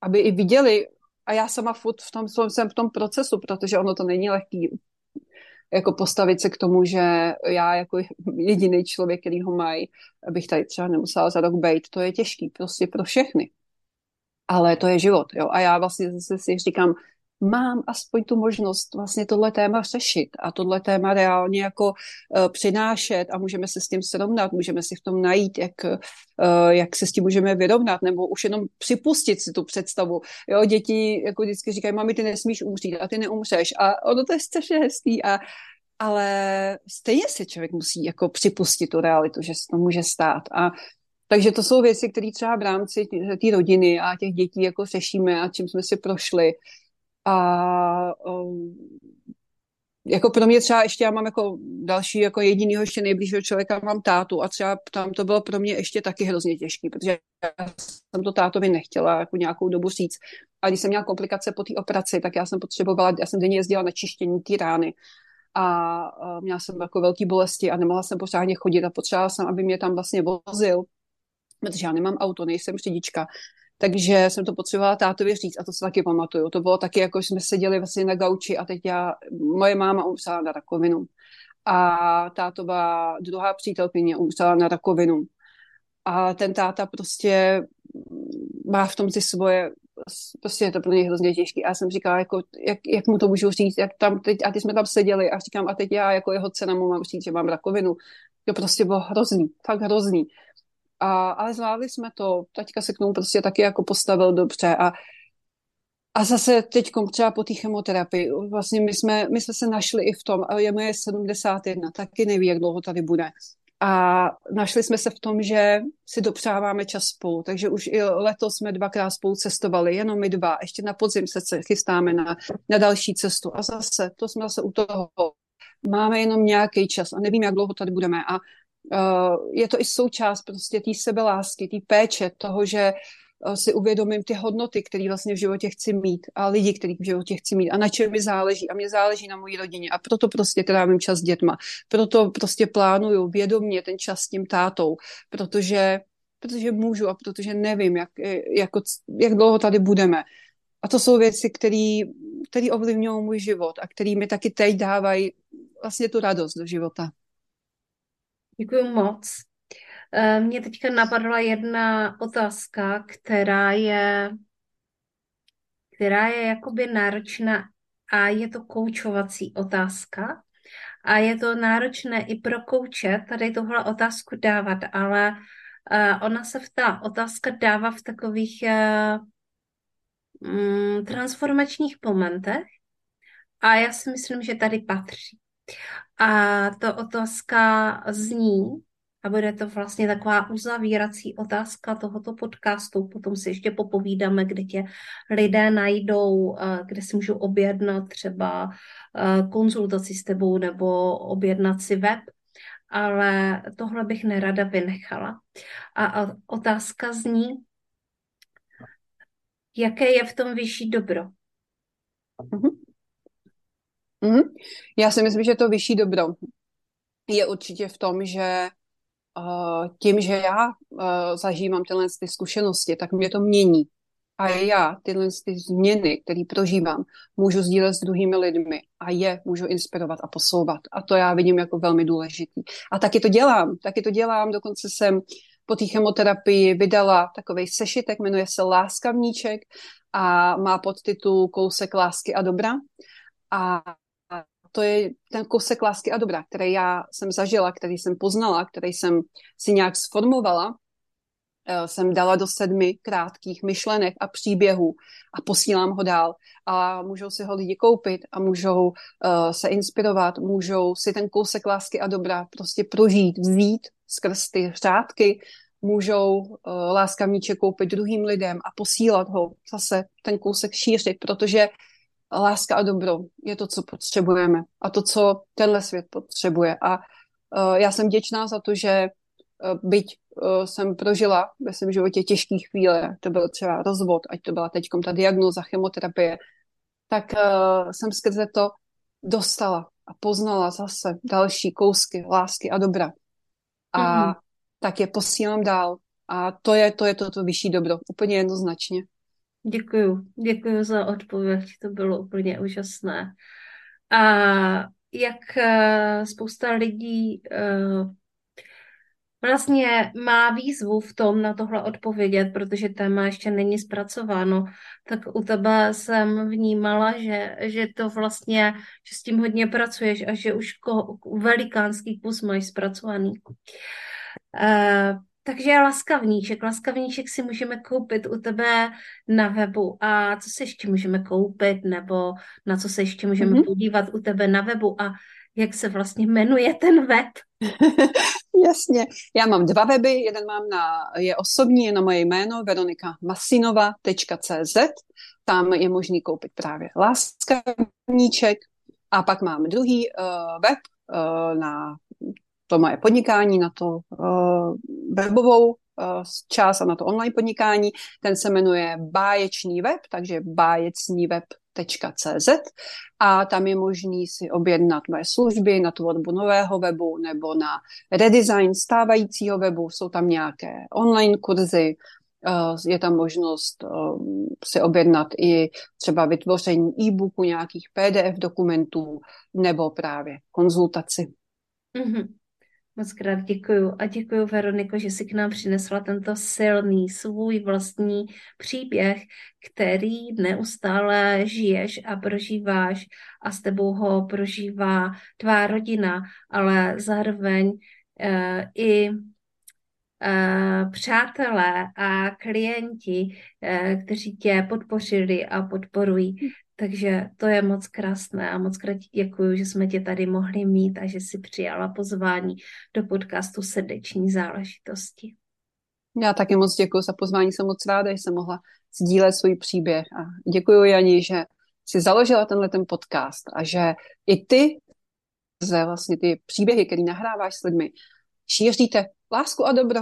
aby i viděli, a já sama furt v tom, jsem v tom procesu, protože ono to není lehký jako postavit se k tomu, že já jako jediný člověk, který ho mají, abych tady třeba nemusela za rok bejt, to je těžký prostě pro všechny ale to je život. Jo? A já vlastně zase si říkám, mám aspoň tu možnost vlastně tohle téma řešit a tohle téma reálně jako uh, přinášet a můžeme se s tím srovnat, můžeme si v tom najít, jak, uh, jak se s tím můžeme vyrovnat, nebo už jenom připustit si tu představu. Jo, děti jako vždycky říkají, mami, ty nesmíš umřít a ty neumřeš. A ono to je strašně hezký a ale stejně si člověk musí jako připustit tu realitu, že se to může stát. A takže to jsou věci, které třeba v rámci té rodiny a těch dětí jako řešíme a čím jsme si prošli. A jako pro mě třeba ještě já mám jako další, jako jedinýho ještě nejbližšího člověka mám tátu a třeba tam to bylo pro mě ještě taky hrozně těžké, protože já jsem to tátovi nechtěla jako nějakou dobu říct. A když jsem měla komplikace po té operaci, tak já jsem potřebovala, já jsem denně jezdila na čištění té rány a měla jsem jako velké bolesti a nemohla jsem pořádně chodit a potřebovala jsem, aby mě tam vlastně vozil protože já nemám auto, nejsem řidička. Takže jsem to potřebovala tátovi říct a to se taky pamatuju. To bylo taky, jako jsme seděli vlastně na gauči a teď já, moje máma umřela na rakovinu. A tátová druhá přítelkyně umřela na rakovinu. A ten táta prostě má v tom ty svoje, prostě je to pro něj hrozně těžký. A já jsem říkala, jako, jak, jak mu to můžu říct, jak tam teď, a ty jsme tam seděli a říkám, a teď já jako jeho cena mu mám říct, že mám rakovinu. To prostě bylo hrozný, fakt hrozný. A, ale zvládli jsme to. Taťka se k tomu prostě taky jako postavil dobře a a zase teď třeba po té chemoterapii, vlastně my jsme, my jsme se našli i v tom, je moje 71, taky neví, jak dlouho tady bude. A našli jsme se v tom, že si dopřáváme čas spolu, takže už i letos jsme dvakrát spolu cestovali, jenom my dva. Ještě na podzim se chystáme na, na další cestu. A zase, to jsme zase u toho. Máme jenom nějaký čas a nevím, jak dlouho tady budeme. A je to i součást prostě té sebelásky, té péče, toho, že eh, si uvědomím ty hodnoty, které vlastně v životě chci mít a lidi, který v životě chci mít a na čem mi záleží a mě záleží na mojí rodině a proto prostě trávím čas s dětma, proto prostě plánuju vědomě ten čas s tím tátou, protože, protože můžu a protože nevím, jak, jako, jak dlouho tady budeme. A to jsou věci, které ovlivňují můj život a které mi taky teď dávají vlastně tu radost do života. Děkuji moc. Eh, Mně teďka napadla jedna otázka, která je, která je jakoby náročná a je to koučovací otázka. A je to náročné i pro kouče tady tuhle otázku dávat, ale eh, ona se v ta otázka dává v takových mm, transformačních momentech a já si myslím, že tady patří. A to otázka zní, a bude to vlastně taková uzavírací otázka tohoto podcastu. Potom si ještě popovídáme, kde tě lidé najdou, eh, kde si můžou objednat třeba eh, konzultaci s tebou nebo objednat si web. ale tohle bych nerada vynechala. A, a otázka zní, jaké je v tom vyšší dobro? Mm-hmm. Já si myslím, že to vyšší dobro je určitě v tom, že uh, tím, že já uh, zažívám tyhle ty zkušenosti, tak mě to mění. A já tyhle ty změny, které prožívám, můžu sdílet s druhými lidmi a je můžu inspirovat a posouvat. A to já vidím jako velmi důležitý. A taky to dělám, taky to dělám. Dokonce jsem po té chemoterapii vydala takový sešitek, jmenuje se Láskavníček a má podtitul Kousek lásky a dobra. A to je ten kousek lásky a dobra, který já jsem zažila, který jsem poznala, který jsem si nějak sformovala, eh, jsem dala do sedmi krátkých myšlenek a příběhů a posílám ho dál. A můžou si ho lidi koupit a můžou uh, se inspirovat, můžou si ten kousek lásky a dobra prostě prožít, vzít skrz ty řádky, můžou uh, láskavníček koupit druhým lidem a posílat ho zase ten kousek šířit, protože láska a dobro je to, co potřebujeme a to, co tenhle svět potřebuje. A uh, já jsem děčná za to, že uh, byť uh, jsem prožila ve svém životě těžké chvíle, to byl třeba rozvod, ať to byla teď ta diagnoza chemoterapie, tak uh, jsem skrze to dostala a poznala zase další kousky lásky a dobra. A mm-hmm. tak je posílám dál. A to je to, je to, to vyšší dobro, úplně jednoznačně. Děkuju, děkuju za odpověď, to bylo úplně úžasné. A jak eh, spousta lidí eh, vlastně má výzvu v tom na tohle odpovědět, protože téma ještě není zpracováno, tak u tebe jsem vnímala, že, že to vlastně, že s tím hodně pracuješ a že už ko, velikánský kus máš zpracovaný. Takže laskavníček. Laskavníček si můžeme koupit u tebe na webu. A co se ještě můžeme koupit, nebo na co se ještě můžeme mm-hmm. podívat u tebe na webu a jak se vlastně jmenuje ten web? Jasně. Já mám dva weby. Jeden mám na, je osobní, je na moje jméno veronikamassinova.cz. Tam je možný koupit právě laskavníček. A pak mám druhý uh, web uh, na to moje podnikání, na to uh, webovou uh, část a na to online podnikání. Ten se jmenuje Báječný web, takže bájecnýweb.cz a tam je možný si objednat moje služby na tvorbu nového webu nebo na redesign stávajícího webu. Jsou tam nějaké online kurzy, je tam možnost si objednat i třeba vytvoření e-booku, nějakých PDF dokumentů nebo právě konzultaci. Mm-hmm. Moc krát děkuju a děkuju Veroniko, že jsi k nám přinesla tento silný svůj vlastní příběh, který neustále žiješ a prožíváš a s tebou ho prožívá tvá rodina, ale zároveň uh, i Uh, přátelé a klienti, uh, kteří tě podpořili a podporují. Takže to je moc krásné a moc krát děkuji, že jsme tě tady mohli mít a že si přijala pozvání do podcastu Srdeční záležitosti. Já taky moc děkuji za pozvání, jsem moc ráda, že jsem mohla sdílet svůj příběh a děkuji Jani, že si založila tenhle ten podcast a že i ty ze vlastně ty příběhy, které nahráváš s lidmi, šíříte lásku a dobro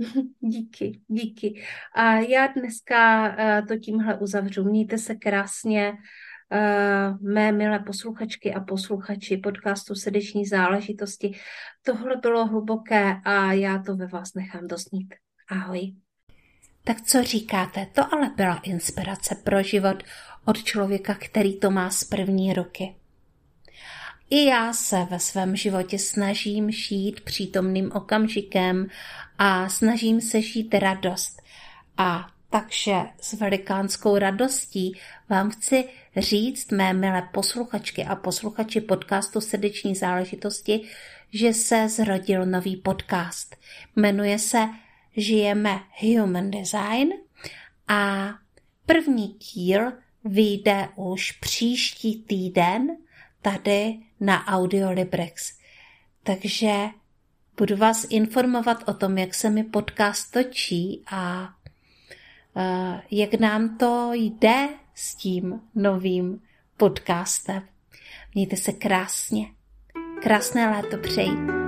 Díky, díky. A já dneska eh, to tímhle uzavřu. Mějte se krásně, eh, mé milé posluchačky a posluchači podcastu Srdeční záležitosti. Tohle bylo hluboké a já to ve vás nechám dosnít. Ahoj. Tak co říkáte? To ale byla inspirace pro život od člověka, který to má z první ruky. I já se ve svém životě snažím žít přítomným okamžikem a snažím se žít radost. A takže s velikánskou radostí vám chci říct, mé milé posluchačky a posluchači podcastu Srdeční záležitosti, že se zrodil nový podcast. Jmenuje se Žijeme Human Design a první díl vyjde už příští týden tady na Audiolibrex. Takže budu vás informovat o tom, jak se mi podcast točí a uh, jak nám to jde s tím novým podcastem. Mějte se krásně. Krásné léto přeji.